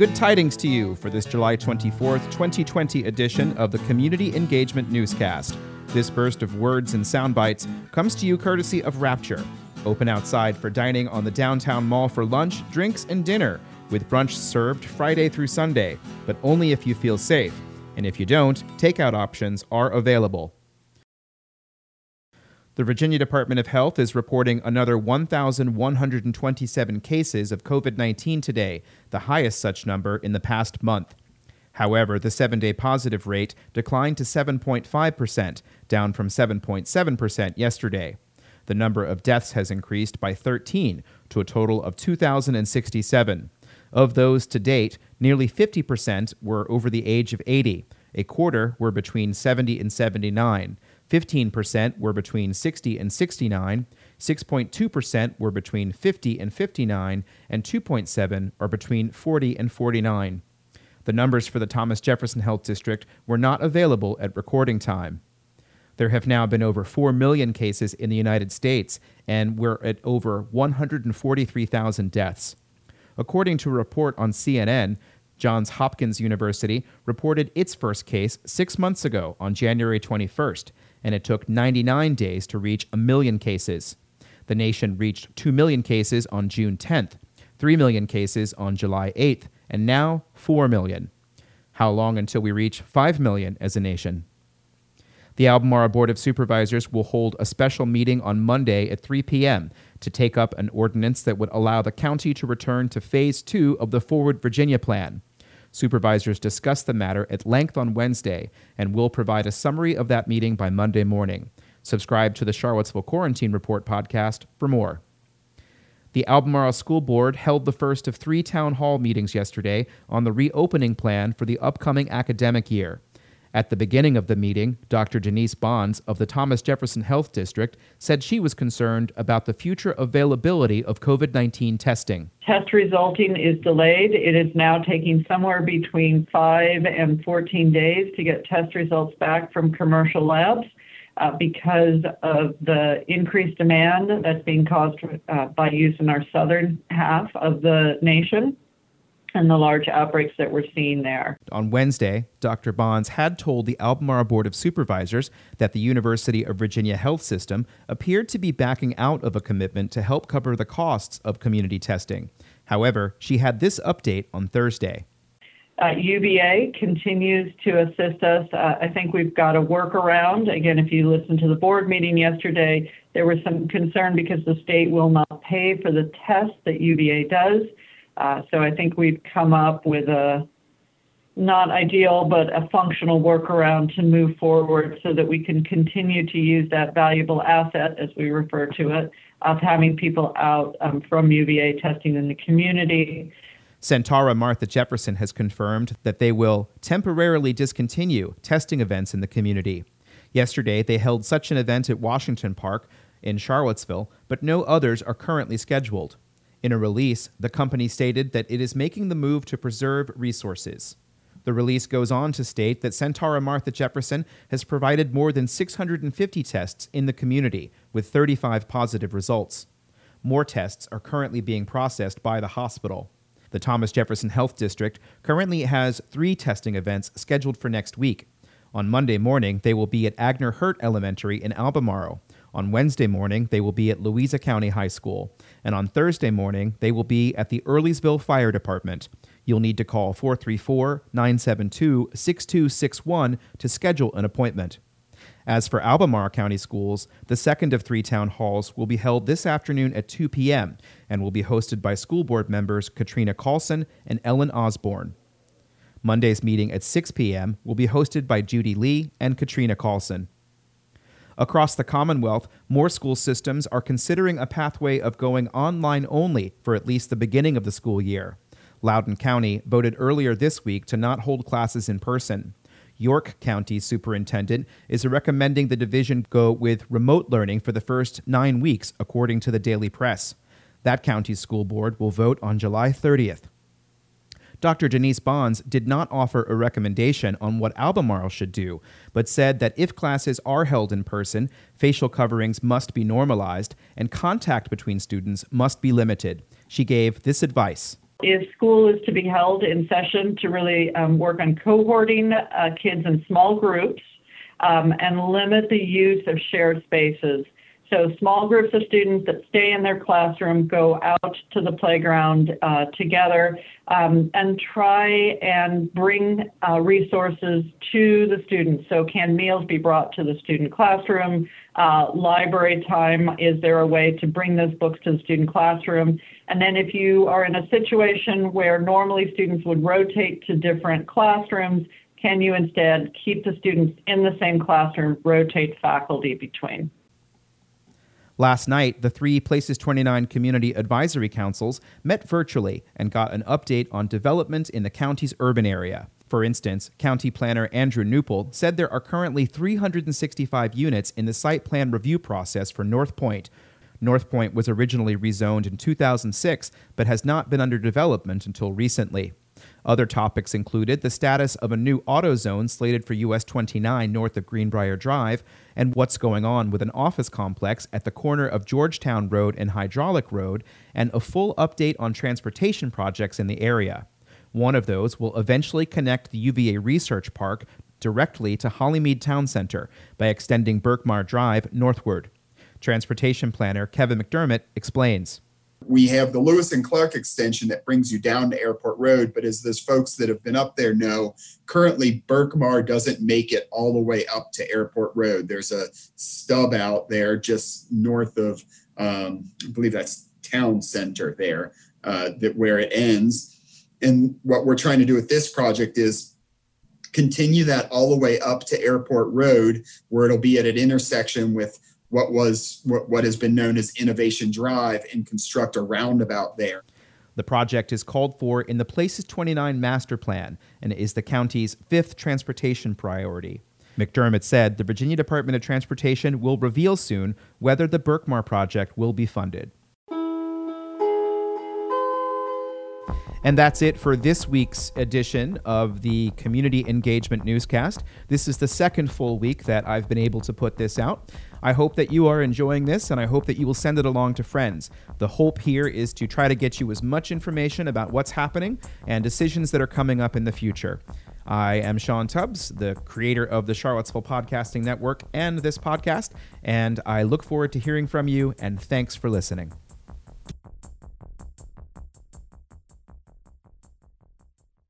Good tidings to you for this July 24th, 2020 edition of the Community Engagement Newscast. This burst of words and sound bites comes to you courtesy of Rapture. Open outside for dining on the downtown mall for lunch, drinks, and dinner, with brunch served Friday through Sunday, but only if you feel safe. And if you don't, takeout options are available. The Virginia Department of Health is reporting another 1,127 cases of COVID 19 today, the highest such number in the past month. However, the seven day positive rate declined to 7.5%, down from 7.7% yesterday. The number of deaths has increased by 13 to a total of 2,067. Of those to date, nearly 50% were over the age of 80, a quarter were between 70 and 79. 15% were between 60 and 69, 6.2% were between 50 and 59, and 2.7 are between 40 and 49. The numbers for the Thomas Jefferson Health District were not available at recording time. There have now been over 4 million cases in the United States, and we're at over 143,000 deaths. According to a report on CNN, Johns Hopkins University reported its first case six months ago on January 21st, and it took 99 days to reach a million cases. The nation reached 2 million cases on June 10th, 3 million cases on July 8th, and now 4 million. How long until we reach 5 million as a nation? The Albemarle Board of Supervisors will hold a special meeting on Monday at 3 p.m. to take up an ordinance that would allow the county to return to Phase 2 of the Forward Virginia Plan. Supervisors discussed the matter at length on Wednesday and will provide a summary of that meeting by Monday morning. Subscribe to the Charlottesville Quarantine Report podcast for more. The Albemarle School Board held the first of three town hall meetings yesterday on the reopening plan for the upcoming academic year. At the beginning of the meeting, Dr. Denise Bonds of the Thomas Jefferson Health District said she was concerned about the future availability of COVID 19 testing. Test resulting is delayed. It is now taking somewhere between 5 and 14 days to get test results back from commercial labs. Uh, because of the increased demand that's being caused uh, by use in our southern half of the nation and the large outbreaks that we're seeing there. On Wednesday, Dr. Bonds had told the Albemarle Board of Supervisors that the University of Virginia Health System appeared to be backing out of a commitment to help cover the costs of community testing. However, she had this update on Thursday. Uh, UVA continues to assist us. Uh, I think we've got a workaround. Again, if you listened to the board meeting yesterday, there was some concern because the state will not pay for the test that UVA does. Uh, so I think we've come up with a not ideal, but a functional workaround to move forward so that we can continue to use that valuable asset, as we refer to it, of having people out um, from UVA testing in the community. Sentara Martha Jefferson has confirmed that they will temporarily discontinue testing events in the community. Yesterday, they held such an event at Washington Park in Charlottesville, but no others are currently scheduled. In a release, the company stated that it is making the move to preserve resources. The release goes on to state that Sentara Martha Jefferson has provided more than 650 tests in the community, with 35 positive results. More tests are currently being processed by the hospital. The Thomas Jefferson Health District currently has three testing events scheduled for next week. On Monday morning, they will be at Agnor-Hurt Elementary in Albemarle. On Wednesday morning, they will be at Louisa County High School. And on Thursday morning, they will be at the Earlysville Fire Department. You'll need to call 434 972 6261 to schedule an appointment. As for Albemarle County Schools, the second of three town halls will be held this afternoon at 2 p.m. and will be hosted by school board members Katrina Callsen and Ellen Osborne. Monday's meeting at 6 p.m. will be hosted by Judy Le and Katrina Callsen. Across the Commonwealth, more school systems are considering a pathway of going online only for at least the beginning of the school year. Loudoun County voted earlier this week to not hold classes in person. York County Superintendent is recommending the division go with remote learning for the first nine weeks, according to the Daily Press. That county's school board will vote on July 30th. Dr. Denise Bonds did not offer a recommendation on what Albemarle should do, but said that if classes are held in person, facial coverings must be normalized and contact between students must be limited. She gave this advice. if school is to be held in session to really um, work on cohorting uh, kids in small groups um, and limit the use of shared spaces. So small groups of students that stay in their classroom go out to the playground uh, together um, and try and bring uh, resources to the students. So can meals be brought to the student classroom? Uh, library time, is there a way to bring those books to the student classroom? And then if you are in a situation where normally students would rotate to different classrooms, can you instead keep the students in the same classroom, rotate faculty between? Last night, the three Places 29 community advisory councils met virtually and got an update on development in the county's urban area. For instance, County Planner Andrew Knuppel said there are currently 365 units in the site plan review process for North Pointe. North Pointe was originally rezoned in 2006 but has not been under development until recently. Other topics included the status of a new auto zone slated for US 29 north of Greenbrier Drive, and what's going on with an office complex at the corner of Georgetown Road and Hydraulic Road, and a full update on transportation projects in the area. One of those will eventually connect the UVA Research Park directly to Hollymead Town Center by extending Berkmar Drive northward. Transportation planner Kevin McDermott explains. We have the Lewis and Clark extension that brings you down to Airport Road, but as those folks that have been up there know, currently Berkmar doesn't make it all the way up to Airport Road. There's a stub out there just north of, um, I believe that's Town Center there, uh, that where it ends. And what we're trying to do with this project is continue that all the way up to Airport Road, where it'll be at an intersection with what was what, what has been known as Innovation Drive and construct a roundabout there. The project is called for in the Places 29 Master Plan and is the county's fifth transportation priority. McDermott said the Virginia Department of Transportation will reveal soon whether the Berkmar project will be funded. And that's it for this week's edition of the Community Engagement Newscast. This is the second full week that I've been able to put this out. I hope that you are enjoying this and I hope that you will send it along to friends. The hope here is to try to get you as much information about what's happening and decisions that are coming up in the future. I am Sean Tubbs, the creator of the Charlottesville Podcasting Network and this podcast, and I look forward to hearing from you and thanks for listening.